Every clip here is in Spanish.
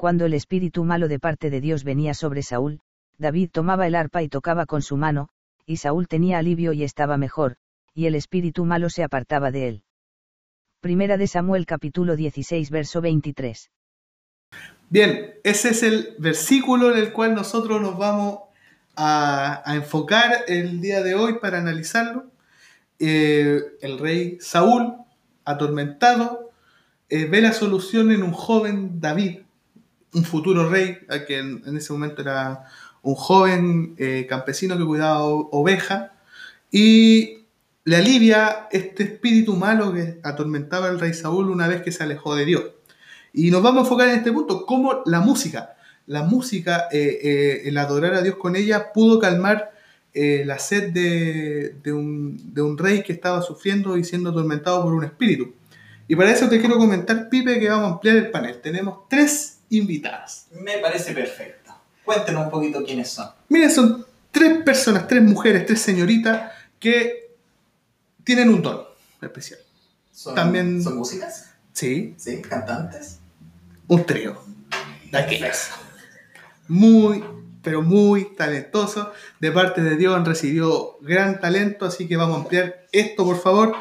cuando el espíritu malo de parte de Dios venía sobre Saúl, David tomaba el arpa y tocaba con su mano, y Saúl tenía alivio y estaba mejor, y el espíritu malo se apartaba de él. Primera de Samuel capítulo 16 verso 23. Bien, ese es el versículo en el cual nosotros nos vamos a, enfocar el día de hoy para analizarlo. Eh, el rey Saúl, atormentado, eh, ve la solución en un joven David, un futuro rey, que en, ese momento era un joven eh, campesino que cuidaba ovejas, y le alivia este espíritu malo que atormentaba al rey Saúl una vez que se alejó de Dios. Y nos vamos a enfocar en este punto, cómo la música, la música, eh, eh, el adorar a Dios con ella, pudo calmar la sed de, un, rey que estaba sufriendo y siendo atormentado por un espíritu. Y para eso te quiero comentar, Pipe, que vamos a ampliar el panel. Tenemos tres invitadas. Me parece perfecto. Cuéntenos un poquito quiénes son. Miren, son tres personas, tres mujeres, tres señoritas que tienen un don especial. ¿Son, También, ¿son músicas? Sí. Sí, cantantes un trío de Muy, pero muy talentoso. De parte de Dios han recibido gran talento, así que vamos a ampliar esto, por favor.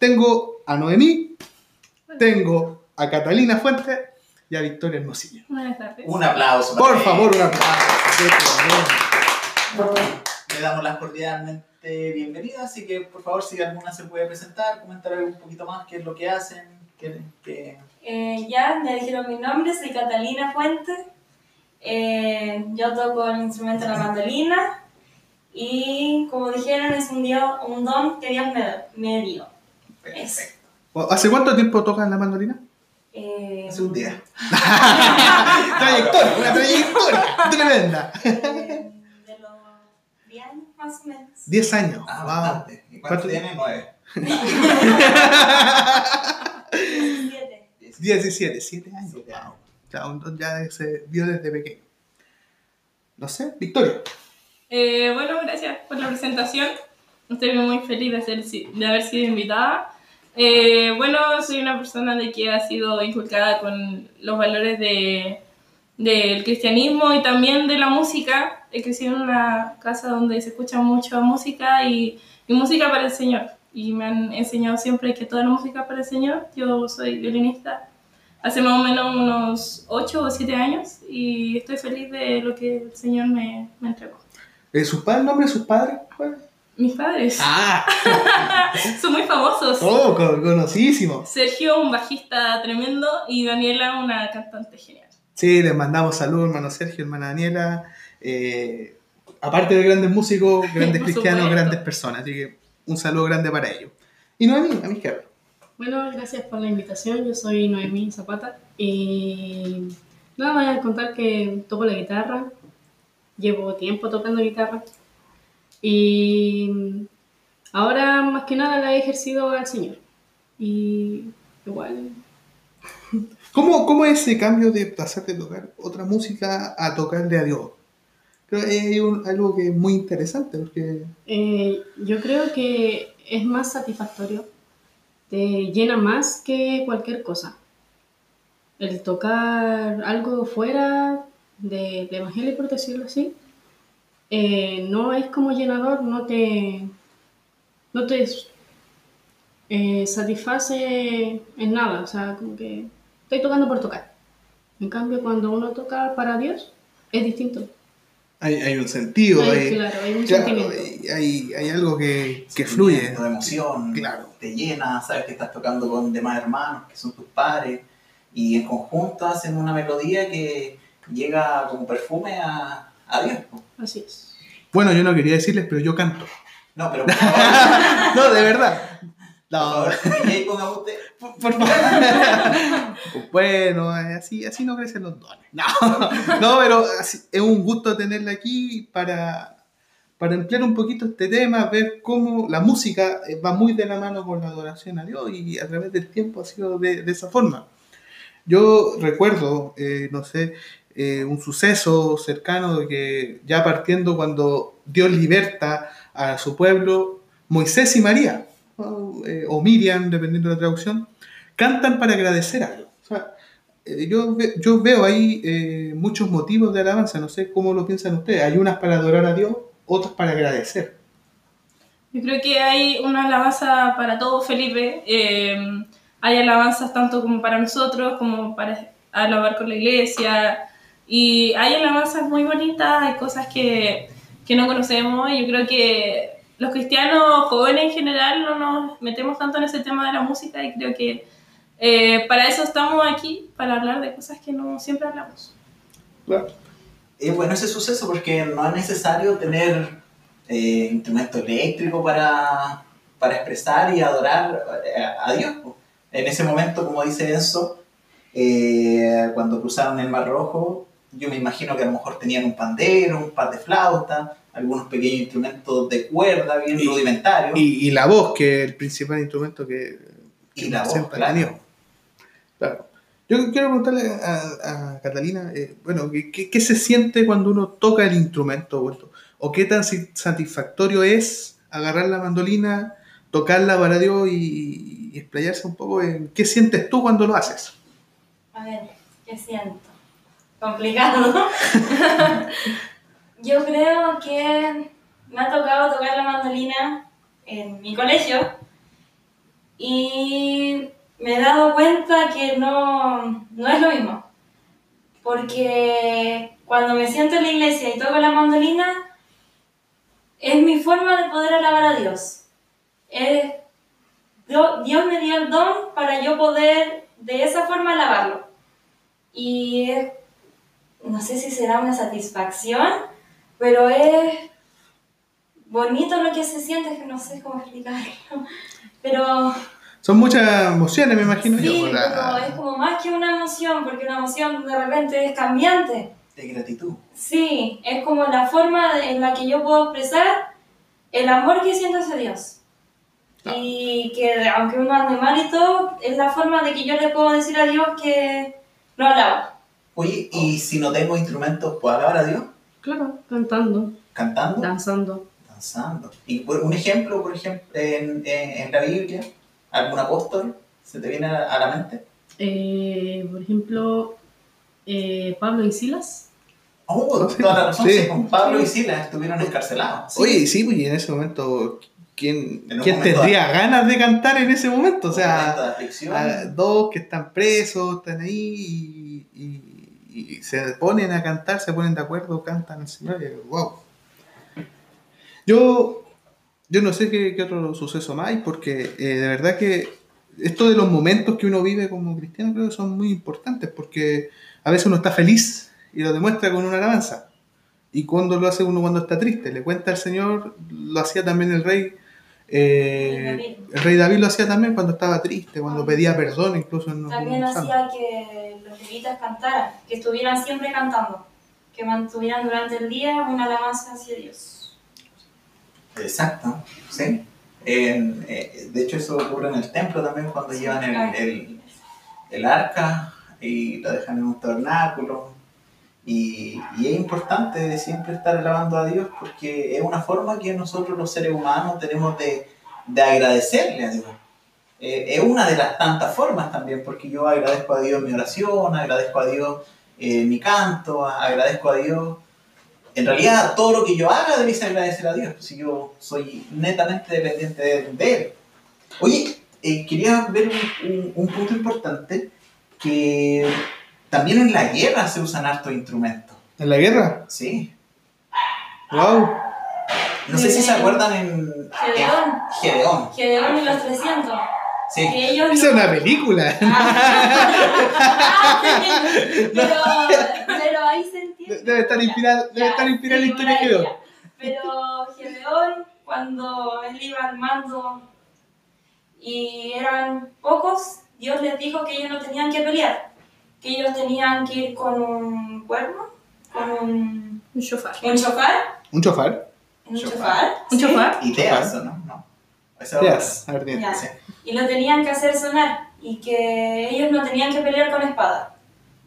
Tengo a Noemí, tengo a Catalina Fuentes y a Victoria Hermosillo. Buenas tardes. Un aplauso. Por favor, un aplauso. Le damos las cordialmente bienvenidas, así que por favor, si alguna se puede presentar, comentar un poquito más qué es lo que hacen, qué, qué eh, ya, me dijeron mi nombre, soy Catalina Fuentes. Eh, yo toco el instrumento de la mandolina y, como dijeron, es un, un don que Dios me, dio. ¿Hace cuánto tiempo tocas la mandolina? Eh, Hace un día. trayectoria, una trayectoria tremenda. de los 10 años, más o menos. 10 años. Ah, bastante. ¿Y cuánto tiene? 9. 17, 7 años. ya se vio desde pequeño. No sé, Victoria. Eh, bueno, gracias por la presentación. Estoy muy feliz de, ser, de haber sido invitada. Eh, bueno, soy una persona de que ha sido inculcada con los valores de, del cristianismo y también de la música. He crecido en una casa donde se escucha mucha música y, y música para el Señor. Y me han enseñado siempre que toda la música para el Señor. Yo soy violinista hace más o menos unos 8 o 7 años y estoy feliz de lo que el Señor me, me entregó. ¿Eh, ¿Sus padres, el nombre de sus padres? Mis padres. Ah. Son muy famosos. Oh, conocidísimo. Sergio, un bajista tremendo, y Daniela, una cantante genial. Sí, les mandamos saludos, hermano Sergio, hermana Daniela. Eh, aparte de grandes músicos, grandes cristianos, grandes personas. Así que un saludo grande para ellos. Y no a mí, a mi izquierda. Bueno, gracias por la invitación. Yo soy Noemí Zapata y nada, voy a contar que toco la guitarra. Llevo tiempo tocando guitarra y ahora más que nada la he ejercido al Señor. Y igual. ¿Cómo, cómo es ese cambio de pasar de tocar otra música a tocarle a Dios? Creo que es algo que es muy interesante porque... Eh, yo creo que es más satisfactorio te llena más que cualquier cosa. El tocar algo fuera del Evangelio, por decirlo así, eh, no es como llenador, no te, no te eh, satisface en nada, o sea, como que estoy tocando por tocar. En cambio, cuando uno toca para Dios, es distinto. Hay, hay un sentido, hay, claro, hay, un sentimiento. Hay, hay, algo que, que fluye. De emoción, claro. te llena, sabes que estás tocando con demás hermanos, que son tus padres, y en conjunto hacen una melodía que llega como perfume a, a Dios. Así es. Bueno, yo no quería decirles, pero yo canto. No, pero... no, de verdad. No. ¿Y usted? Por, favor. bueno, así, así no crecen los dones. No, no pero es un gusto tenerla aquí para, para emplear un poquito este tema, ver cómo la música eh, va muy de la mano con la adoración a Dios y a través del tiempo ha sido de, esa forma. Yo recuerdo, eh, no sé, eh, un suceso cercano de que ya partiendo cuando Dios liberta a su pueblo, Moisés y María o, Miriam, dependiendo de la traducción, cantan para agradecer algo. O sea, eh, yo, yo veo ahí eh, muchos motivos de alabanza, no sé cómo lo piensan ustedes. Hay unas para adorar a Dios, otras para agradecer. Yo creo que hay una alabanza para todo, Felipe. Eh, hay alabanzas tanto como para nosotros, como para alabar con la iglesia. Y hay alabanzas muy bonitas, hay cosas que, que no conocemos. Y yo creo que los cristianos jóvenes en general no nos metemos tanto en ese tema de la música y creo que eh, para eso estamos aquí, para hablar de cosas que no siempre hablamos. Claro. Es bueno ese suceso porque no es necesario tener eh, instrumento eléctrico para, para expresar y adorar a Dios. En ese momento, como dice Enzo, eh, cuando cruzaron el Mar Rojo, yo me imagino que a lo mejor tenían un pandero, un par de flautas, algunos pequeños instrumentos de cuerda bien Y- rudimentarios. Y, y la voz, que es el principal instrumento que, que Y la voz, claro. Claro. Yo quiero preguntarle a, a Catalina, eh, bueno, ¿qué, qué, se siente cuando uno toca el instrumento? ¿O, qué tan satisfactorio es agarrar la mandolina, tocarla para Dios y, y explayarse un poco en qué sientes tú cuando lo haces? A ver, ¿qué siento? Complicado. Yo creo que me ha tocado tocar la mandolina en mi colegio y me he dado cuenta que no, no es lo mismo. Porque cuando me siento en la iglesia y toco la mandolina, es mi forma de poder alabar a Dios. Es- Dios me dio el don para yo poder de esa forma alabarlo. Y no sé si será una satisfacción, pero es bonito lo que se siente, que no sé cómo explicarlo. Pero Son muchas emociones, me imagino sí, yo. la- es como más que una emoción, porque una emoción de repente es cambiante. De gratitud. Sí, es como la forma en la que yo puedo expresar el amor que siento hacia Dios. Y que aunque uno ande mal y todo, es la forma de que yo le puedo decir a Dios que lo alaba. Oye, ¿y si no tengo instrumentos, puedo alabar a Dios? Claro, cantando, ¿Cantando? danzando. danzando. Y por un ejemplo, por ejemplo, en, en- en la Biblia, algún apóstol, ¿se te viene a, a la mente? Eh, por ejemplo, eh, Pablo y Silas. Oh, sí. toda la razón, Sí. sí, con Pablo y Silas estuvieron encarcelados. Oye, sí, pues y en ese momento, ¿quién, quién tendría ganas de cantar en ese momento? O sea, a dos que están presos, están ahí y, y- y se ponen a cantar, se ponen de acuerdo, cantan al Señor y wow. Yo, yo no sé qué, qué otro suceso más hay, porque eh, de verdad que esto de los momentos que uno vive como cristiano creo que son muy importantes, porque a veces uno está feliz y lo demuestra con una alabanza. Y cuando lo hace uno cuando está triste, le cuenta al Señor, lo hacía también el rey. Eh, el rey David lo hacía también cuando estaba triste, cuando pedía perdón, incluso en También en hacía que los levitas cantaran, que estuvieran siempre cantando, que mantuvieran durante el día una alabanza hacia Dios. Exacto, sí. En- eh, de hecho, eso ocurre en el templo también cuando llevan el, el, el arca y la dejan en un tabernáculo. Y, es importante siempre estar alabando a Dios porque es una forma que nosotros los seres humanos tenemos de, de agradecerle a Dios. Eh, es una de las tantas formas también, porque yo agradezco a Dios mi oración, agradezco a Dios eh, mi canto, agradezco a Dios en realidad todo lo que yo haga debes agradecer a Dios, si yo soy netamente dependiente de, Él. Oye, eh, quería ver un punto importante, que también en la guerra se usan hartos instrumentos, ¿En la guerra? ¿sí? ¡Wow! No sé si se acuerdan en, Gedeón. Gedeón, Gedeón y los 300. sí. Que ellos Esa es una película. pero, pero ahí se entiende. Debe estar inspirada, debe Ya, estar inspirada la sí, historia de Gedeón. Pero Gedeón, cuando él iba al mando y eran pocos, Dios les dijo que ellos no tenían que pelear, que ellos tenían que ir con un cuerno, con un, Un shofar. un chofar, Un chofar. un Chofar. chofar, Un ¿sí? shofar. Y Teas, ¿o ¿no? No. Esa es Yes, ardiente. Ya. Sí. y lo tenían que hacer sonar y que ellos no tenían que pelear con espada.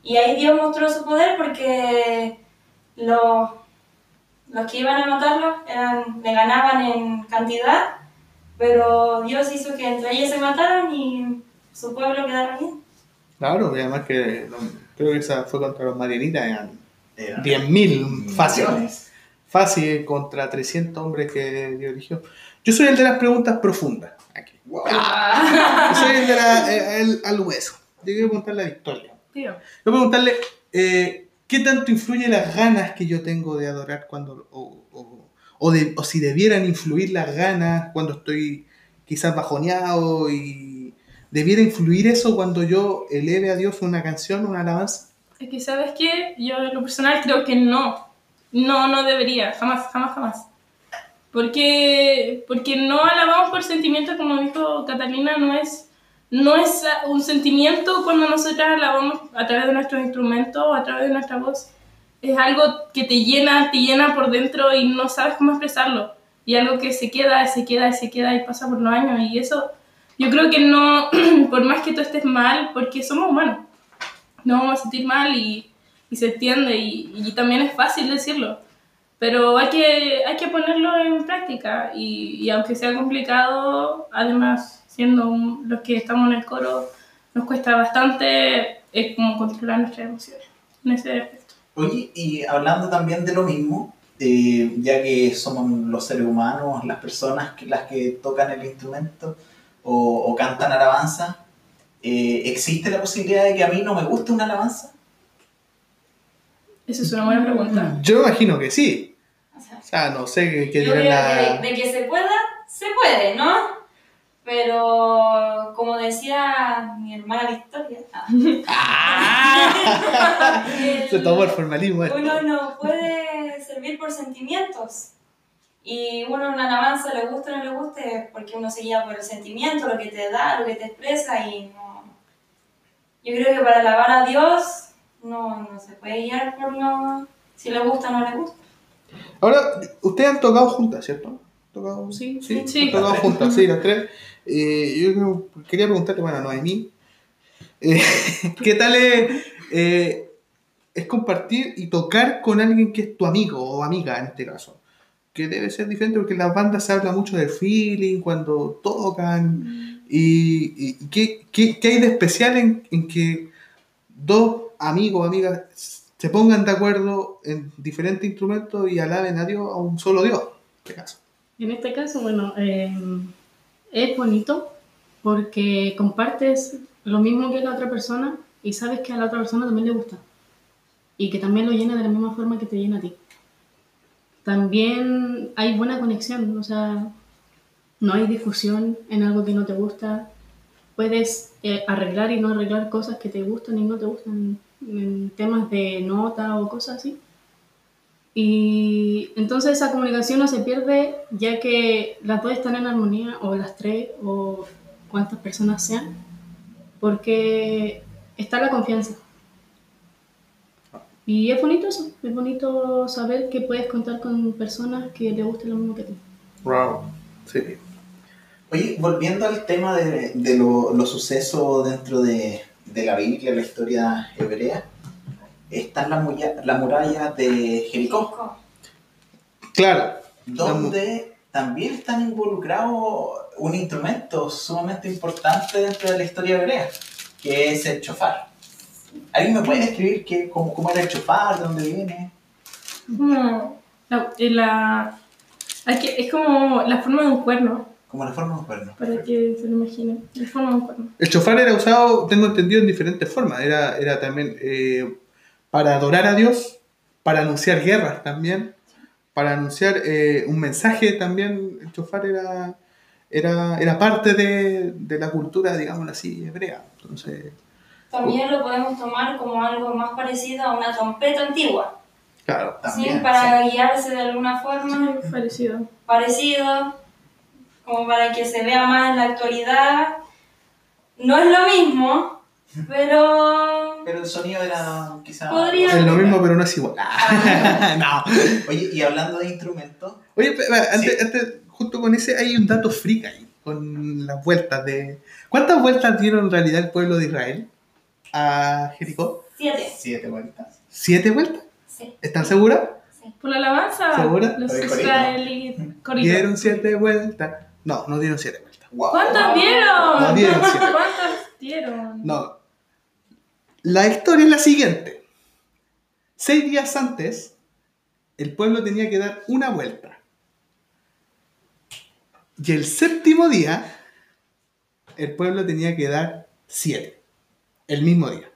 Y ahí Dios mostró su poder porque los, los que iban a matarlo eran, le ganaban en cantidad, pero Dios hizo que entre ellos se mataran y su pueblo quedara bien. Claro, y además que no, creo que esa fue contra los Marianitas, eran Eran 10.000 fácil. millones. Fácil contra 300 hombres que dio religión. Yo soy el de las preguntas profundas. Aquí. Wow. Yo soy el de la, el- al hueso. Yo quiero preguntarle a Victoria. Tío. Quiero preguntarle, eh, ¿qué tanto influye las ganas que yo tengo de adorar cuando, o, o- o de- o si debieran influir las ganas cuando estoy quizás bajoneado y debiera influir eso cuando yo eleve a Dios una canción, una alabanza? Es que, ¿sabes qué? Yo en lo personal creo que no. No, no debería. Jamás, jamás, jamás. Porque, porque no alabamos por sentimiento, como dijo Catalina, no es, no es un sentimiento cuando nosotras alabamos a través de nuestros instrumentos a través de nuestra voz. Es algo que te llena, te llena por dentro y no sabes cómo expresarlo. Y algo que se queda, se queda, se queda y pasa por los años. Y eso, yo creo que no, por más que tú estés mal, porque somos humanos nos vamos a sentir mal y, y se entiende y, y también es fácil decirlo. Pero hay que, hay que ponerlo en práctica y, y aunque sea complicado, además siendo un- los que estamos en el coro, nos cuesta bastante es como controlar nuestras emociones en ese aspecto. Oye, y hablando también de lo mismo, eh, ya que somos los seres humanos, las personas que, las que tocan el instrumento o, o cantan alabanza, eh, ¿existe la posibilidad de que a mí no me guste una alabanza? Esa es una buena pregunta. Yo imagino que sí. O sea, O sea, no sé qué, qué yo dirá creo la... que de, de que se pueda, se puede, ¿no? Pero como decía mi hermana Victoria, ¡Ah! el- Se tomó el formalismo. esto. uno no puede servir por sentimientos. Y uno en una alabanza le guste o no le guste, porque uno se guía por el sentimiento, lo que te da, lo que te expresa y no... Yo creo que para alabar a Dios no, no se puede guiar por no... si le gusta o no le gusta. Ahora, ustedes han tocado juntas, ¿cierto? ¿Tocado? Sí, sí. sí. Han tocado juntas, sí, las tres. Eh, yo quería preguntarte, bueno, Noemí, eh, ¿qué tal es, eh, es compartir y tocar con alguien que es tu amigo o amiga en este caso? Que debe ser diferente porque en las bandas se habla mucho del feeling, cuando tocan. ¿Y, y qué, qué- qué hay de especial en, en que dos amigos o amigas se pongan de acuerdo en diferentes instrumentos y alaben a Dios, a un solo Dios? En este caso. En este caso, bueno, eh, es bonito porque compartes lo mismo que la otra persona y sabes que a la otra persona también le gusta y que también lo llena de la misma forma que te llena a ti. También hay buena conexión, o sea, no hay discusión en algo que no te gusta. Puedes eh, arreglar y no arreglar cosas que te gustan y no te gustan en temas de nota o cosas así. Y entonces esa comunicación no se pierde ya que las dos están en armonía, o las tres, o cuantas personas sean, porque está la confianza. Y es bonito eso, es bonito saber que puedes contar con personas que le gusten lo mismo que ti. Wow. Sí. Oye, volviendo al tema de, de lo- los sucesos dentro de, de la Biblia, la historia hebrea, están las las murallas de Jericó, Claro. donde también están involucrados un instrumento sumamente importante dentro de la historia hebrea, que es el chofar. ¿Alguien me puede describir qué, cómo, cómo era el chofar, de dónde viene? Como la, la- hay que- es como la forma de un cuerno, Como la forma de un cuerno. para que se lo imaginen. La forma de un cuerno. El chofar era usado, tengo entendido, en diferentes formas. Era, era también eh, para adorar a Dios, para anunciar guerras también, para anunciar eh, un mensaje también. El chofar era, era, era parte de, de la cultura, digamos así, hebrea. Entonces, También lo podemos tomar como algo más parecido a una trompeta antigua, claro. También, ¿sí? Para guiarse de alguna forma, Parecido. parecido, como para que se vea más en la actualidad. No es lo mismo, pero Pero el sonido era quizá... Podría- Es lo mismo, pero no es igual. no. Oye, y hablando de instrumentos, Oye, pe- pe- antes, Sí. antes, justo con ese hay un dato freak ahí, con las vueltas de... ¿Cuántas vueltas dieron en realidad el pueblo de Israel a Jericó? siete. siete vueltas. ¿Siete vueltas? Sí. ¿Están seguras? Por la alabanza, ¿Segura? los corito. Dieron siete vueltas. No, no dieron siete vueltas. Wow. ¿Cuántas dieron? No dieron siete. ¿Cuántas dieron? No. La historia es la siguiente. Seis días antes, el pueblo tenía que dar una vuelta. Y el séptimo día, el pueblo tenía que dar siete. El mismo día.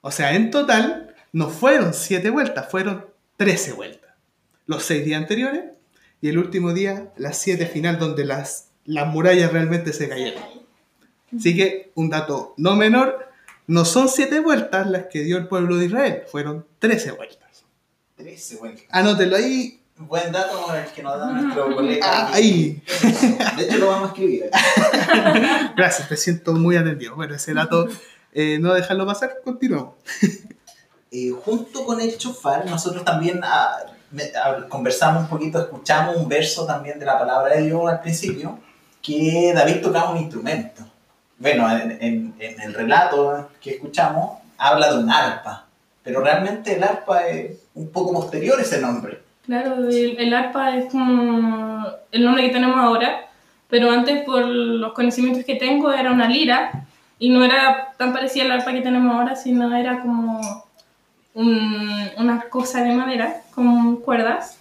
O sea, en total, no fueron siete vueltas, fueron trece vueltas. Los seis días anteriores y el último día, las siete final, donde las, las murallas realmente se cayeron. Así que, un dato no menor, no son siete vueltas las que dio el pueblo de Israel, fueron trece vueltas. 13 vueltas. Anótelo ahí. Buen dato el que nos da nuestro colega. Ah, ahí. De hecho, lo vamos a escribir. Gracias, te siento muy atendido. Bueno, ese dato, eh, no dejarlo pasar, continuamos. Eh, junto con el chofar, nosotros también ah, ah, conversamos un poquito, escuchamos un verso también de la palabra de Dios al principio, que David tocaba un instrumento. Bueno, en, en- en el relato que escuchamos, habla de un arpa, pero realmente el arpa es un poco posterior ese nombre. Claro, el, el arpa es como el nombre que tenemos ahora, pero antes por los conocimientos que tengo era una lira y no era tan parecida al arpa que tenemos ahora, sino era como un- una cosa de madera con cuerdas.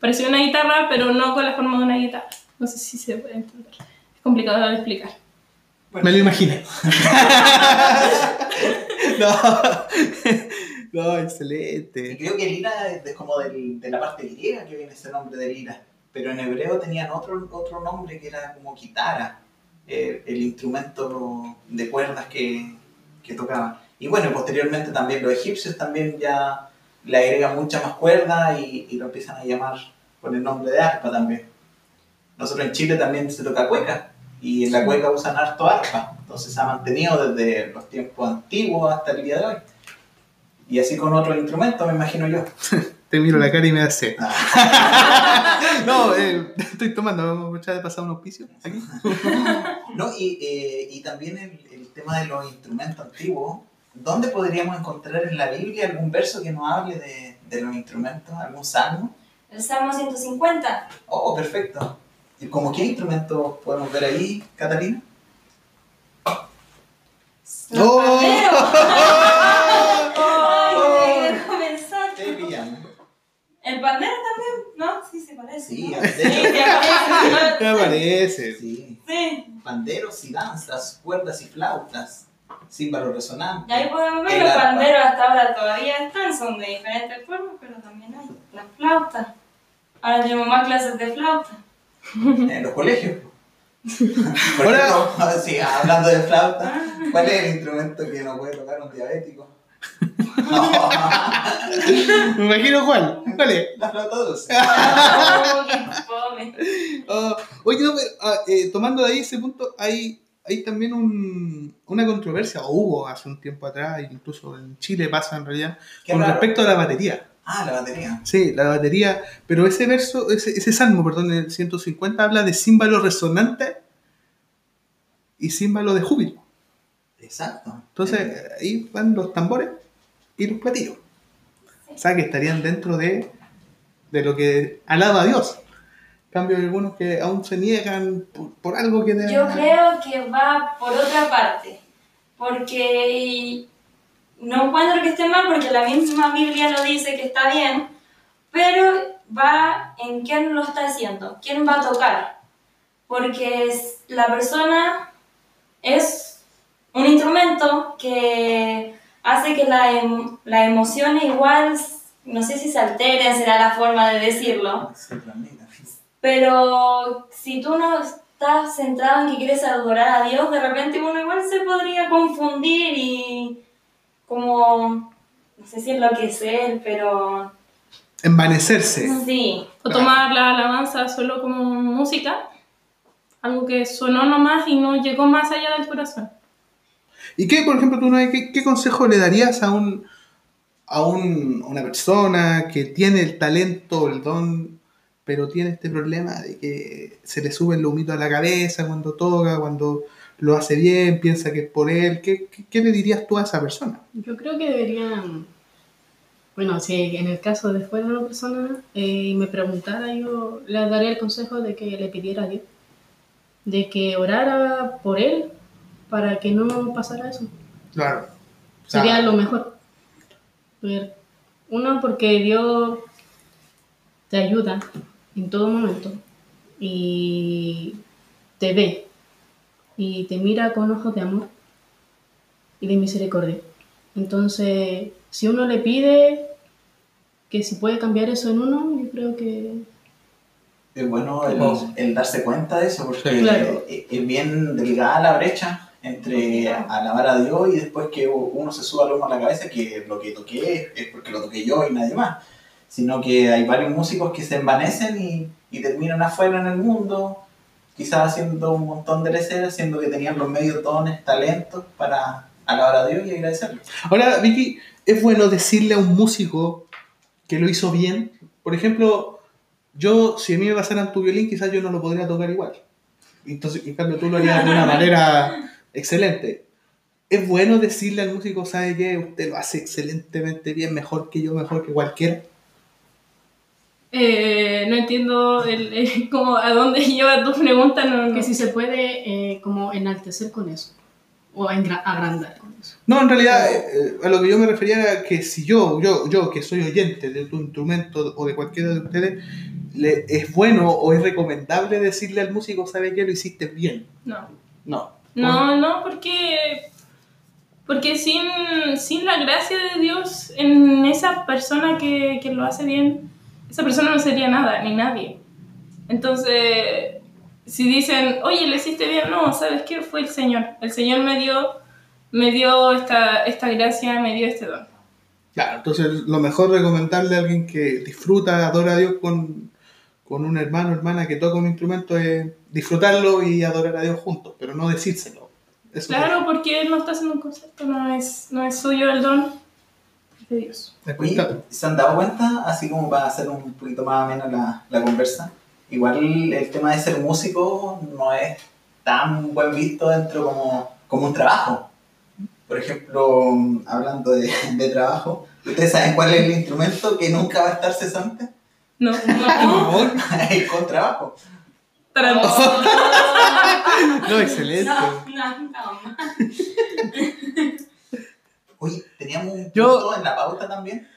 Parecía una guitarra, pero no con la forma de una guitarra. No sé si se puede entender. Es complicado de explicar. Me lo imaginé. no. no, Y excelente. creo que lira es de- como del- de la parte griega que viene ese nombre de lira, pero en hebreo tenían otro, otro nombre que era como kitara, eh, el instrumento de cuerdas que, que tocaban. Y bueno, posteriormente también los egipcios también ya le agregan mucha más cuerda y, y lo empiezan a llamar con el nombre de arpa también. Nosotros en Chile también se toca cueca y en la cueca usan harto arpa, entonces se ha mantenido desde los tiempos antiguos hasta el día de hoy. Y así con otros instrumentos, me imagino yo. Te miro la cara y me da sed. no, eh, estoy tomando. Vamos a aprovechar de pasar un auspicio aquí. No, y, eh, y también el, el tema de los instrumentos antiguos. ¿Dónde podríamos encontrar en la Biblia algún verso que nos hable de, de los instrumentos? ¿Algún salmo? El Salmo 150. Oh, perfecto. ¿Y como qué instrumentos podemos ver ahí, Catalina? ¡Oh! Pandero también, ¿no? Sí, se parece. Sí, ¿no? de Sí, hecho. se parece. Sí. Sí. Panderos y danzas, cuerdas y flautas, címbalos resonantes. Y ahí podemos ver los panderos hasta ahora todavía están, son de diferentes formas, pero también hay las flautas. Ahora tenemos más clases de flauta. En los colegios. Por ejemplo, sí, hablando de flauta, ¿cuál es el instrumento que no puede tocar un diabético? Me imagino cuál. ¿Cuál es? La flauta dulce. Oh. Ah, oye, no, pero, ah, eh, tomando de ahí ese punto, hay, hay también un- una controversia, o hubo hace un tiempo atrás, incluso en Chile pasa en realidad, Qué con raro. respecto a la batería. Ah, la batería. Sí, la batería, pero ese verso, ese, ese salmo, perdón, el 150, habla de címbalo resonante y címbalo de júbilo. Exacto. Entonces, ahí van los tambores y los platillos. O sea, que estarían dentro de, de lo que alaba a Dios. En cambio, hay algunos que aún se niegan por, por algo que... de- Yo creo que va por otra parte, porque no encuentro que esté mal, porque la misma Biblia lo dice que está bien, pero va en quién lo está haciendo, quién va a tocar, porque es- la persona es un instrumento que hace que la, em- la emoción igual, no sé si se alteren, será la forma de decirlo, pero si tú no estás centrado en que quieres adorar a Dios, de repente uno igual se podría confundir y como, no sé si enloquecer, pero Envanecerse. sí. O tomar la alabanza solo como música, algo que sonó nomás y no llegó más allá del corazón. ¿Y qué, por ejemplo, tú, qué, qué consejo le darías a un a un- una persona que tiene el talento, el don, pero tiene este problema de que se le sube el humito a la cabeza cuando toca, cuando lo hace bien, piensa que es por él? ¿Qué, qué, qué le dirías tú a esa persona? Yo creo que deberían, bueno, si en el caso de fuera una persona eh, y me preguntara, yo le daría el consejo de que le pidiera a Dios, de que orara por él para que no pasara eso. Claro. sea, Sería lo mejor. Ver- Uno, porque Dios te ayuda en todo momento y te ve y te mira con ojos de amor y de misericordia. Entonces, si uno le pide que si puede cambiar eso en uno, yo creo que Es bueno el, darse cuenta de eso, porque Sí. Claro. es es bien delgada la brecha entre alabar a Dios y después que uno se suba al a la cabeza que lo que toqué es porque lo toqué yo y nadie más. Sino que hay varios músicos que se envanecen y, y terminan afuera en el mundo, quizás haciendo un montón de leceras, siendo que tenían los medios dones, talentos para alabar a Dios y agradecerle. Ahora, Vicky, es bueno decirle a un músico que lo hizo bien. Por ejemplo, yo, si a mí me pasaran tu violín, quizás yo no lo podría tocar igual. Entonces, en cambio, tú lo harías de una manera excelente. Es bueno decirle al músico, ¿sabe qué? Usted lo hace excelentemente bien, mejor que yo, mejor que cualquiera. Eh, no entiendo el, el- como a dónde lleva tu pregunta. No, no. que si se puede eh, como enaltecer con eso o agrandar con eso. No, en realidad, eh, eh, a lo que yo me refería era que si yo, yo, yo que soy oyente de tu instrumento o de cualquiera de ustedes, le, es bueno o es recomendable decirle al músico, ¿sabe qué? Lo hiciste bien. no. No. No, no, porque, porque sin, sin la gracia de Dios en esa persona que, que lo hace bien, esa persona no sería nada, ni nadie. Entonces, si dicen, oye, lo hiciste bien, no, ¿sabes qué? Fue el Señor. El Señor me dio, me dio esta, esta gracia, me dio este don. Claro, entonces lo mejor recomendarle a alguien que disfruta, adora a Dios con, con un hermano o hermana que toca un instrumento es disfrutarlo y adorar a Dios juntos, pero no decírselo. Eso Claro, porque Él no está haciendo un concepto, no es, no es suyo el don, es de Dios. ¿se han dado cuenta, así como para hacer un poquito más amena la, la conversa? Igual el tema de ser músico no es tan buen visto dentro como, como un trabajo. Por ejemplo, hablando de, de trabajo, ¿ustedes saben cuál es el instrumento que nunca va a estar cesante? No, no. el contrabajo. Taran. No, excelente. No, no, no. Oye, teníamos un Yo- punto en la pauta también,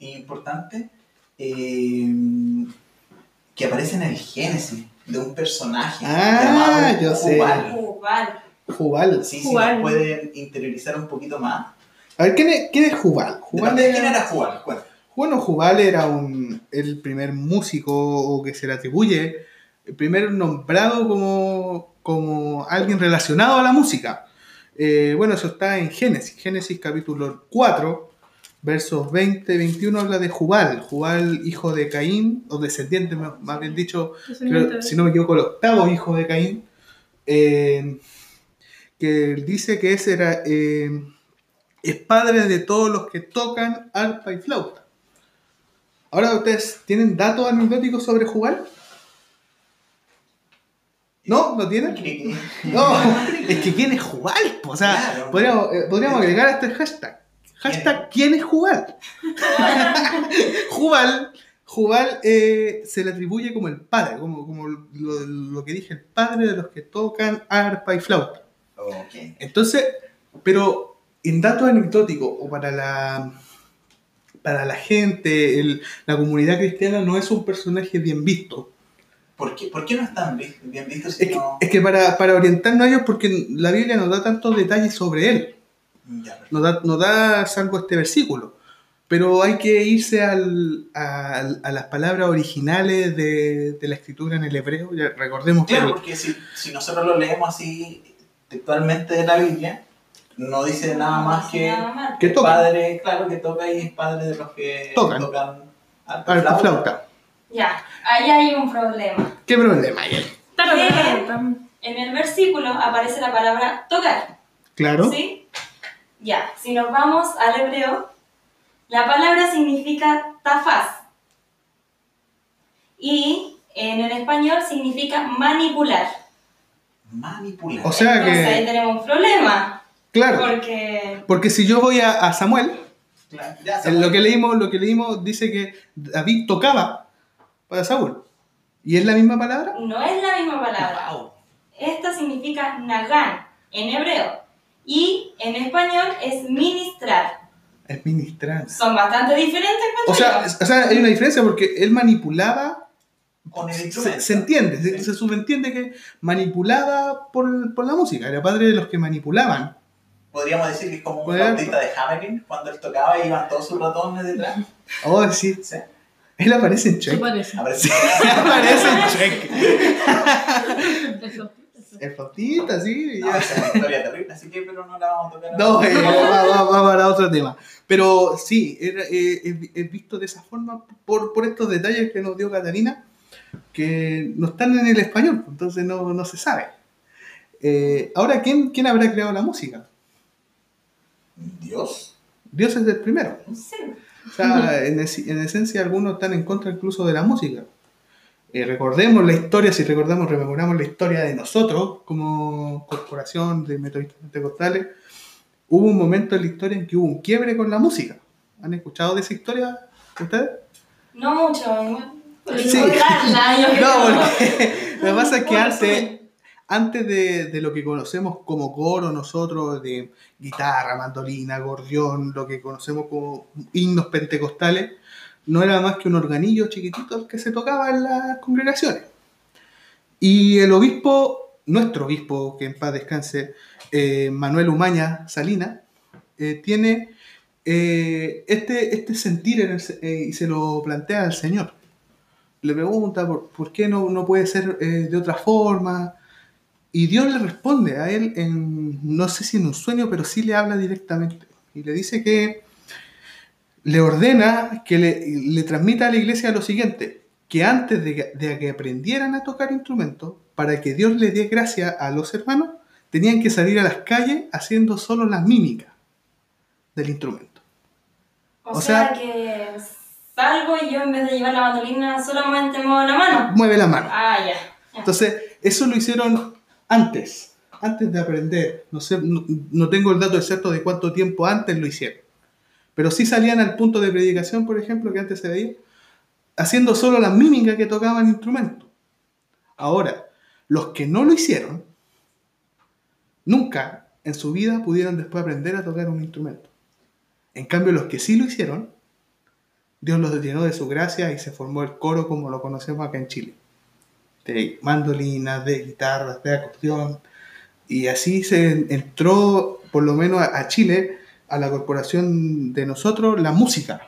importante, eh, que aparece en el Génesis de un personaje Ah, llamado yo sé. Jubal. Jubal. Jubal. Sí, si Jubal. nos pueden interiorizar un poquito más. A ver, ¿quién es, quién es Jubal? Jubal ¿De ¿Quién era, era Jubal? Bueno, Jubal era un, el primer músico que se le atribuye, el primer nombrado como, como alguien relacionado a la música. Eh, bueno, eso está en Génesis, Génesis capítulo 4, versos 20, 21 habla de Jubal, Jubal hijo de Caín, o descendiente más más bien dicho, creo, si no me equivoco, el octavo hijo de Caín, eh, que dice que ese era, eh, es padre de todos los que tocan arpa y flauta. Ahora, ¿ustedes tienen datos anecdóticos sobre Jubal? ¿No? ¿No cri. No, es que ¿quién es Jubal? po? O sea, Claro. podríamos, eh, podríamos agregar a este hashtag. Hashtag ¿quién es Jubal? Jubal, Jubal eh, se le atribuye como el padre, como, como lo, lo que dije, el padre de los que tocan arpa y flauta. Ok. Entonces, pero en datos anecdóticos o para la, para la gente, el- la comunidad cristiana no es un personaje bien visto. ¿Por qué, por qué no están bien vistos si Es que, no...? es que para, para orientarnos a ellos, porque la Biblia nos da tantos detalles sobre él. Ya, nos da, nos da salvo este versículo. Pero hay que irse al- a, a las palabras originales de, de la escritura en el hebreo. Ya recordemos que Claro, porque si, si nosotros lo leemos así textualmente de la Biblia, no dice nada más que que toca padre, claro, que toca y es padre de los que Tocan. tocan flauta. Ya, ahí hay un problema. ¿Qué problema hay ahí? En el versículo aparece la palabra tocar. Claro. ¿Sí? Ya, si nos vamos al hebreo, la palabra significa tafaz. Y en el español significa manipular. Manipular. O sea Entonces ahí que, tenemos un problema. claro, Porque. porque si yo voy a, a Samuel, Claro, ya, en lo que leímos, lo que leímos dice que David tocaba para Saúl. ¿Y es la misma palabra? No es la misma palabra. Wow. Esta significa Nagán en hebreo. Y en español es ministrar. Es ministrar. Son bastante diferentes. O sea, o sea, hay una diferencia porque él manipulaba, Con el se, instrumento. se entiende, se, Sí. se subentiende que manipulaba por, por la música, era padre de los que manipulaban. Podríamos decir que es como un flautista de Hamelin, cuando él tocaba y iban todos sus ratones detrás. Oh, sí, Sí. Él aparece en ¿Qué Check. parece? Aparece- aparece en Check. Eso. Es sí. No, esa es una historia terrible, así que pero no la vamos a tocar. No, ahora. eh, va, va- va para otro tema. Pero sí, eh, es, es visto de esa forma por, por estos detalles que nos dio Catalina, que no están en el español, entonces no, no se sabe. Eh, ahora, ¿quién, ¿quién habrá creado la música? Dios. Dios es el primero. Sí. O sea, en, es- en esencia algunos están en contra incluso de la música. Eh, recordemos la historia, si recordamos, rememoramos la historia de nosotros como corporación de metodistas pentecostales, hubo un momento en la historia en que hubo un quiebre con la música. ¿Han escuchado de esa historia ustedes? No mucho. igual. Sí. No, porque lo que pasa es que antes. Antes de, lo que conocemos como coro nosotros, de guitarra, mandolina, acordeón, lo que conocemos como himnos pentecostales, no era más que un organillo chiquitito que se tocaba en las congregaciones. Y el obispo, nuestro obispo, que en paz descanse, eh, Manuel Umaña Salina, eh, tiene eh, este, este sentir y se lo plantea al Señor le pregunta por, por qué no, no puede ser de otra forma. Y Dios le responde a él en, no sé si en un sueño, pero sí le habla directamente. Y le dice que le ordena que le, le transmita a la iglesia lo siguiente, que antes de que, de que aprendieran a tocar instrumentos, para que Dios le dé gracia a los hermanos, tenían que salir a las calles haciendo solo las mímicas del instrumento. O, O sea, sea- que salgo y yo en vez de llevar la bandolina solamente muevo la mano. Mueve la mano. Ah, ya. ya. Entonces, eso lo hicieron antes, antes de aprender. No, sé, no, tengo el dato exacto de cuánto tiempo antes lo hicieron. Pero sí salían al punto de predicación, por ejemplo, que antes se veía, haciendo solo la mímica que tocaban instrumentos. Ahora, los que no lo hicieron, nunca en su vida pudieron después aprender a tocar un instrumento. En cambio, los que sí lo hicieron, Dios los llenó de su gracia y se formó el coro como lo conocemos acá en Chile de mandolinas, de guitarras, de acordeón. Y así se entró, por lo menos a a Chile, a la corporación de nosotros, la música.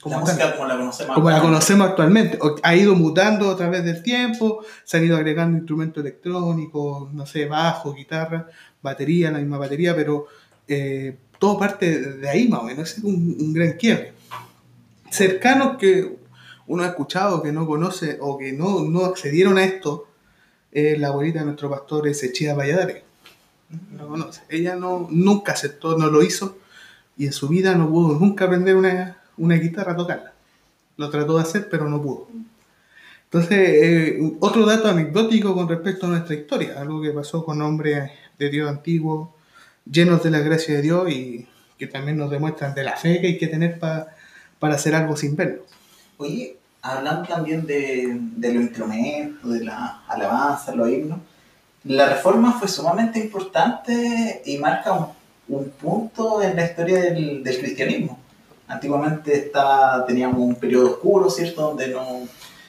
como La música como la conocemos. como la actualmente. conocemos actualmente. Ha ido mutando a través del tiempo, se han ido agregando instrumentos electrónicos, no sé, bajo, guitarra, batería, la misma batería, pero eh, todo parte de ahí más o menos. Es un, un gran quiebre. Cercanos que uno ha escuchado, que no conoce o que no, no accedieron a esto, es la abuelita de nuestro pastor Ezechía Valladares. No conoce. Ella no, nunca aceptó, no lo hizo y en su vida no pudo nunca aprender una, una guitarra a tocarla. Lo trató de hacer, pero no pudo. Entonces, eh, otro dato anecdótico con respecto a nuestra historia, algo que pasó con hombres de Dios antiguos, llenos de la gracia de Dios y que también nos demuestran de la fe que hay que tener pa- para hacer algo sin verlo. Oye, hablando también de, de los instrumentos, de la alabanza, los himnos, la reforma fue sumamente importante y marca un, un punto en la historia del, del cristianismo. Antiguamente estaba, teníamos un periodo oscuro, ¿cierto? Donde no,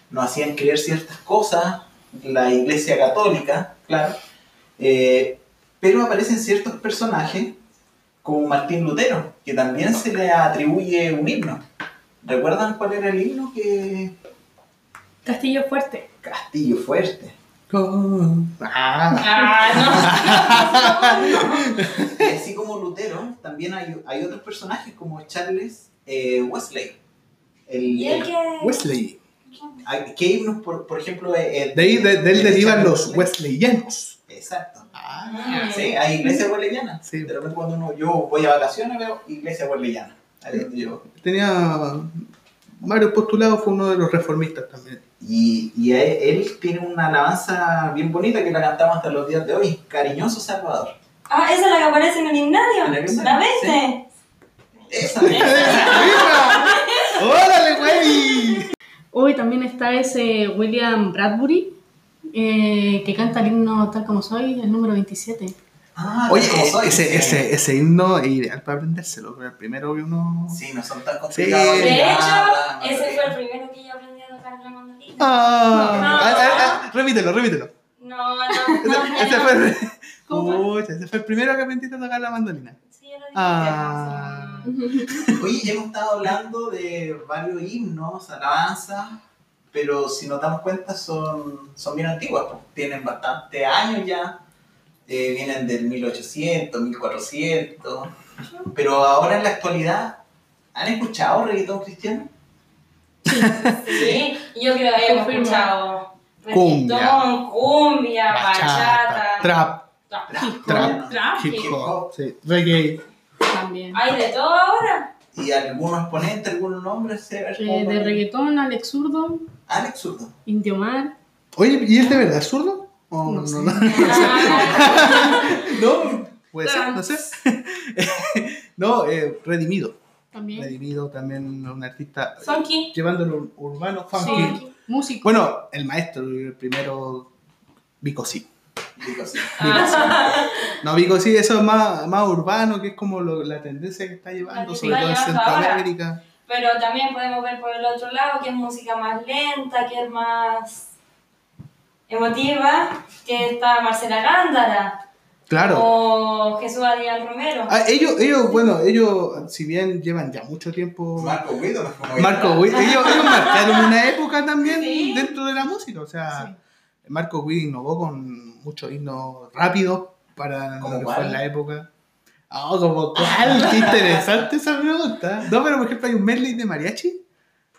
no hacían creer ciertas cosas, la iglesia católica, claro, eh, pero aparecen ciertos personajes como Martín Lutero, que también se le atribuye un himno. ¿Recuerdan cuál era el himno que Castillo Fuerte. Castillo Fuerte? Ah, Ah, Y así como Lutero, también hay, hay otros personajes como Charles eh, Wesley. El, no. Y el el- que. Wesley. ¿Qué himnos, por, por ejemplo? eh, De ahí de, de él de derivan los Wesley? wesleyanos. Exacto. Ah, Sí, hay iglesia wesleyana. Sí. De repente cuando uno, yo voy a vacaciones veo iglesia wesleyana. Tenía varios postulados, fue uno de los reformistas también. Y, él, él tiene una alabanza bien bonita que la cantamos hasta los días de hoy. Cariñoso Salvador. Ah, esa es la que aparece en el himnario. Himnario, ¿La viste? Esa ¡Órale, güey! Hoy también está ese William Bradbury, eh, que canta el himno Tal como soy, el número 27. Ah, Oye, como soy, ese, sí. ese, ese himno es ideal para aprendérselo, pero el primero que uno... Sí, no son tan complicados. Sí. De hecho, ese fue el primero que yo aprendí a tocar la mandolina. Ah, No. ah, ah, ah, repítelo, repítelo. No, no, no. Ese, fue el... Ese fue el primero que aprendiste a tocar la mandolina. Sí, yo lo dije. Ah. Oye, hemos estado hablando de varios himnos, alabanzas, pero si nos damos cuenta son, son bien antiguas, pues. tienen bastante años ya, eh, vienen del 1800, 1400, pero ahora en la actualidad, ¿han escuchado reggaetón cristiano? Sí, yo creo que hemos escuchado Cumbia. reggaetón, cumbia, bachata. trap, trap. trap, Trap. hip Hip hop, sí, reggae. También. Hay de todo ahora. ¿Y algunos exponentes, algunos nombres? ¿Se ve Eh, de reggaetón, Alex Zurdo, Alex Zurdo. Indio Mar. Oye, ¿y él de verdad es zurdo? ¿O No sé. No, puede ser, no sé. no, eh, Redimido. También. Redimido también un artista Funky. llevándolo urbano, funky. Sí, músico. Bueno, el maestro, el primero, Vico sí. No, Vico sí, eso es más, más urbano, que es como lo- la tendencia que está llevando, sobre todo en ahora. Centroamérica. Pero también podemos ver por el otro lado que es música más lenta, que es más emotiva, que está Marcela Gándara Claro. o Jesús Adrián Romero. Ah, ellos, ellos, bueno, ellos, si bien llevan ya mucho tiempo. Marco Guido Marco. Witt, ellos, ellos marcaron una época también Sí. dentro de la música, o sea, Sí. Marco Witt innovó con muchos himnos rápidos para ¿Cómo lo que fue en la época. Ah, como cuál, qué interesante esa pregunta. No, pero por ejemplo hay un medley de mariachi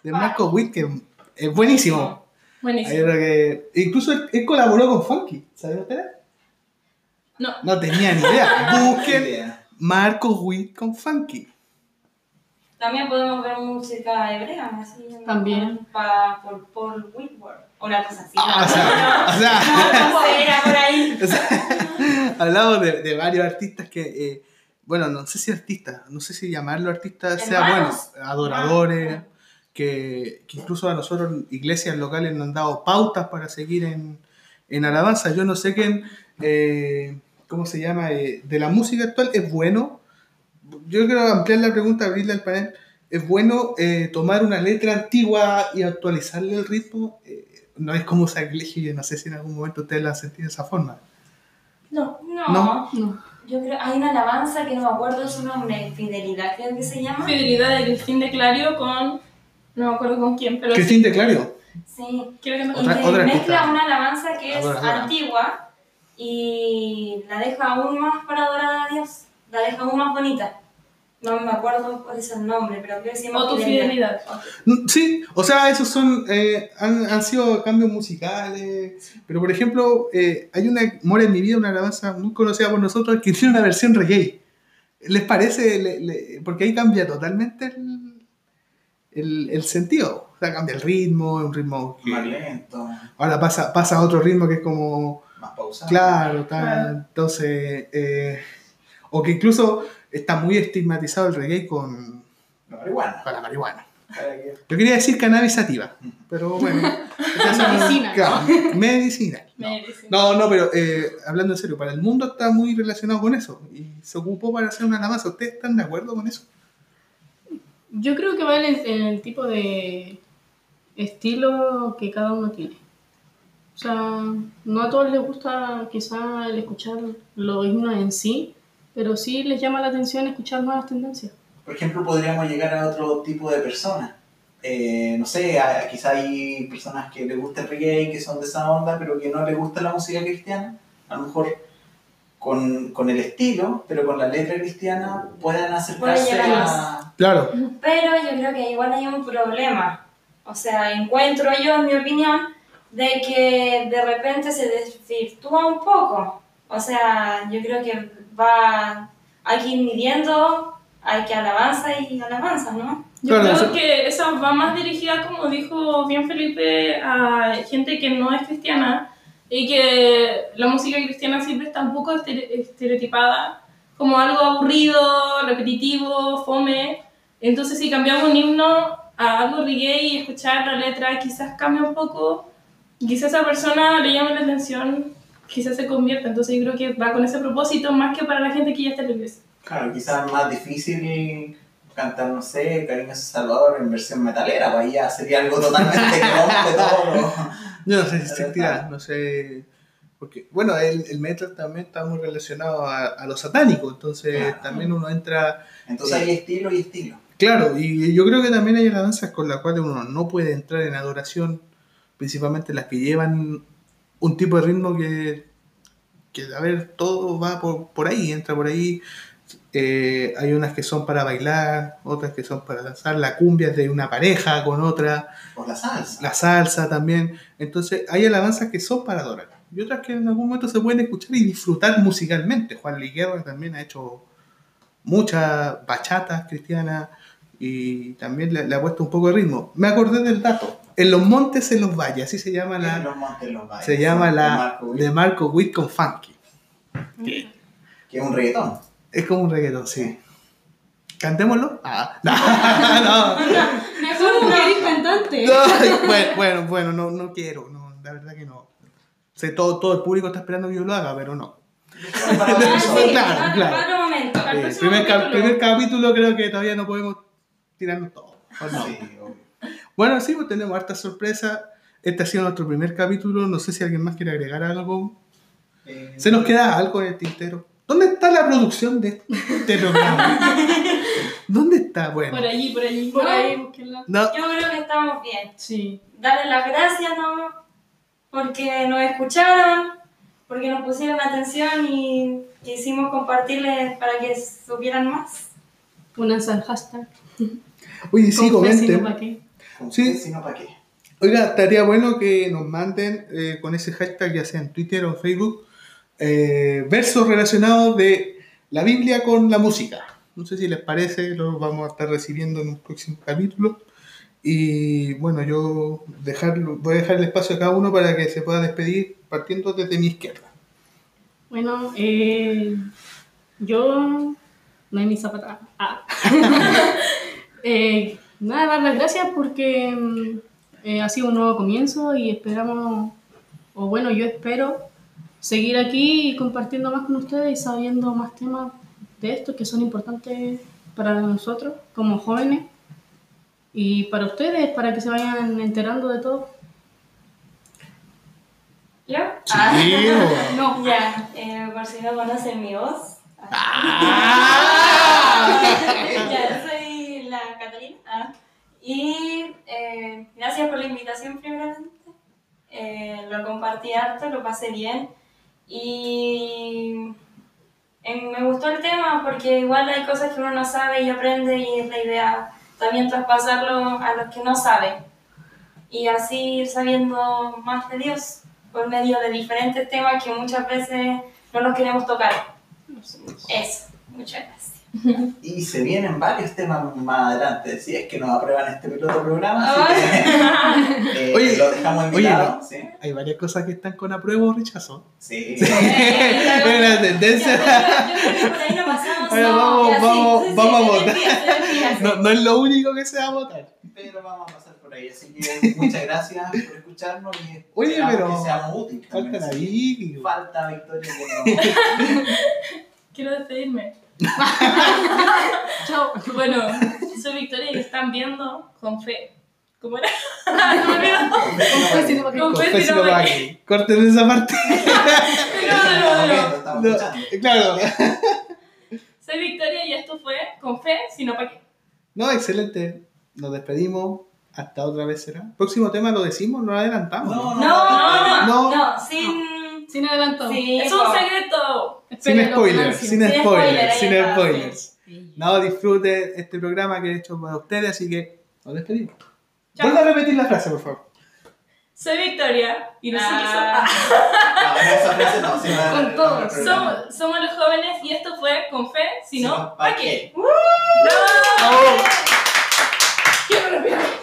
de Marco Witt que es buenísimo. Buenísimo. que incluso él, él colaboró con Funky, ¿sabes ustedes? No. No tenía ni idea. Busquen idea. Marco Witt con Funky. También podemos ver música hebrea, así. También. Pa, por Paul Whitworth. O una cosa así. Ah, o sea, o sea, No, era por ahí. O sea, hablamos de, de varios artistas que, eh, bueno, no sé si artistas, no sé si llamarlo artistas sea bueno, adoradores, que, que incluso a nosotros, iglesias locales, nos han dado pautas para seguir en, en alabanza. Yo no sé quién, eh, ¿cómo se llama? Eh, de la música actual, ¿es bueno? Yo quiero ampliar la pregunta, abrirle al panel. ¿Es bueno eh, tomar una letra antigua y actualizarle el ritmo? Eh, no es como sacrilegio, yo no sé si en algún momento ustedes la han sentido de esa forma. No. No, No. No. yo creo, hay una alabanza que no me acuerdo su nombre, Fidelidad creo que se llama. Fidelidad de Cristín de Clario con. No me acuerdo con quién, pero. Cristín de Clario. Sí, Quiero que me Otra- y otra mezcla una alabanza que es antigua y la deja aún más para adorar a Dios, la deja aún más bonita. No me acuerdo cuál es el nombre, pero creo que se llama O tu fidelidad. Ok. Mm, Sí, o sea, esos son, eh, han, han sido cambios musicales, pero por ejemplo, eh, hay una, Mora en mi vida, una alabanza muy conocida por nosotros, que tiene una versión reggae. ¿Les parece? Le- le- porque ahí cambia totalmente el, el, el sentido, o sea, cambia el ritmo, es un ritmo que Más lento, ahora pasa, pasa a otro ritmo que es como, más pausado. claro, tal, Claro. entonces, eh, o que incluso está muy estigmatizado el reggae con, La marihuana. con la marihuana. Yo quería decir cannabis sativa, pero bueno. Medicina, ¿no? Claro, medicina. No. Medicina. No, no, pero eh, hablando en serio, para el mundo está muy relacionado con eso y se ocupó para hacer una alabanza. ¿Ustedes están de acuerdo con eso? Yo creo que va en el, en el tipo de estilo que cada uno tiene. O sea, no a todos les gusta quizá el escuchar los himnos en sí, pero sí les llama la atención escuchar nuevas tendencias. Por ejemplo, podríamos llegar a otro tipo de personas. Eh, no sé, a- quizá hay personas que les gusta el reggae, que son de esa onda, pero que no les gusta la música cristiana. A lo mejor con, con el estilo, pero con la letra cristiana, puedan acercarse a... Claro, Pero yo creo que igual hay un problema. O sea, encuentro yo, en mi opinión, de que de repente se desvirtúa un poco. O sea, yo creo que va, hay que ir midiendo, hay que alabanza y alabanza, ¿no? Yo Claro, creo eso- que esa va más dirigida, como dijo bien Felipe, a gente que no es cristiana y que la música cristiana siempre está un poco estere- estereotipada como algo aburrido, repetitivo, fome. Entonces, si cambiamos un himno a algo reggae y escuchar la letra, quizás cambia un poco. Quizás a esa persona le llame la atención quizás se convierta. Entonces yo creo que va con ese propósito más que para la gente que ya está en la iglesia. Claro, quizás más difícil cantar, no sé, Cariño Salvador en versión metalera, pues ya sería algo totalmente que rompe todo. Yo no sé si existirá, no sé. Porque, bueno, el, el metal también está muy relacionado a, a lo satánico, entonces Claro. también uno entra. Entonces hay estilo y estilo. Claro, y yo creo que también hay alabanzas con las cuales uno no puede entrar en adoración, principalmente las que llevan un tipo de ritmo que, que a ver, todo va por, por ahí, entra por ahí. Eh, hay unas que son para bailar, otras que son para danzar, la cumbia es de una pareja con otra. Por la salsa. la salsa también. Entonces, hay alabanzas que son para adorar. Y otras que en algún momento se pueden escuchar y disfrutar musicalmente. Juan Liguerra también ha hecho muchas bachatas cristianas y también le, le ha puesto un poco de ritmo. Me acordé del dato. En los montes, en los valles, así se llama En la, los montes, los valles. se llama De la de Marco Witt con Funky. Que es un reggaetón. Es como un reggaetón, sí. ¿Cantémoslo? Ah, no, no. Mejor no eres cantante. No, bueno, bueno, bueno, no, no quiero, no, la verdad que no. Sé, todo, todo el público está esperando que yo lo haga, pero no. Ah, claro, para- claro. para otro momento. Eh, primer, primer capítulo creo que todavía no podemos tirarnos todo. Bueno, sí, pues tenemos harta sorpresa. Este ha sido nuestro primer capítulo. No sé si alguien más quiere agregar algo. Eh, ¿Se nos queda algo en el tintero? ¿Dónde está la producción de este programa? ¿Dónde está? Bueno, Por allí, por allí. Por ahí, búsquenla. no, Yo creo que estamos bien. Sí. Darles las gracias, ¿no? Porque nos escucharon, porque nos pusieron atención y quisimos compartirles para que supieran más. Únanse al hashtag. oye, sí, comenten. Sí. si no, ¿para qué? Oiga, estaría bueno que nos manden eh, con ese hashtag, ya sea en Twitter o en Facebook, eh, versos relacionados de la Biblia con la música. No sé si les parece, lo vamos a estar recibiendo en un próximo capítulo. Y bueno, yo dejarlo, voy a dejar el espacio a cada uno para que se pueda despedir partiendo desde mi izquierda. Bueno, eh, yo no hay mi zapata. Ah. Eh, nada, dar las gracias porque mm, eh, ha sido un nuevo comienzo y esperamos, o bueno, yo espero seguir aquí y compartiendo más con ustedes y sabiendo más temas de estos que son importantes para nosotros como jóvenes y para ustedes, para que se vayan enterando de todo. ¿Yo? No, Ya, eh, por si no conocen mi voz. Ah. ya, soy la Catalina. Ah. Y eh, gracias por la invitación, primeramente. Eh, lo compartí harto, lo pasé bien. Y eh, me gustó el tema porque igual hay cosas que uno no sabe y aprende, y es la idea también traspasarlo a los que no saben. Y así ir sabiendo más de Dios por medio de diferentes temas que muchas veces no los queremos tocar. Eso, muchas gracias. Y se vienen varios temas más adelante, si es que nos aprueban este piloto programa, así que eh, Oye, lo dejamos oye, invitado. ¿sí? Hay varias cosas que están con apruebo o rechazo. Sí. Es una tendencia. Yo creo que por ahí no pasamos. Ahora no, vamos- sí, vamos- sí, sí, vamos a votar. No, sí. no es lo único que se va a votar. Pero vamos a pasar por ahí, así que muchas gracias por escucharnos y Oye, esperamos pero que seamos útiles. así ahí. que Falta Victoria Quiero despedirme. chao. Bueno, soy Victoria y están viendo con fe. ¿Cómo era? Me olvidó. No, ¿pa' qué? Con fe, si no para me- aquí. Corten esa parte. No, no, no. No, claro. Soy Victoria y esto fue con fe, sino para qué. No, excelente. Nos despedimos. Hasta otra vez será. Próximo tema lo decimos, lo adelantamos. No, No, no, No. no, no, sin. Sin adelanto. Sí, Es un secreto. Sin spoilers, sin Sin spoiler, spoilers, sin spoilers. No, disfruten este programa que he hecho para ustedes, así que nos despedimos. Vuelve a repetir la frase, por favor. Soy Victoria y nosotros Ah. No, no, va- Con todos. somos, somos los jóvenes y esto fue con fe, si no, ¿pa' ¿para qué? qué? ¡Bravo! ¡Bravo! ¡Quiero respirar!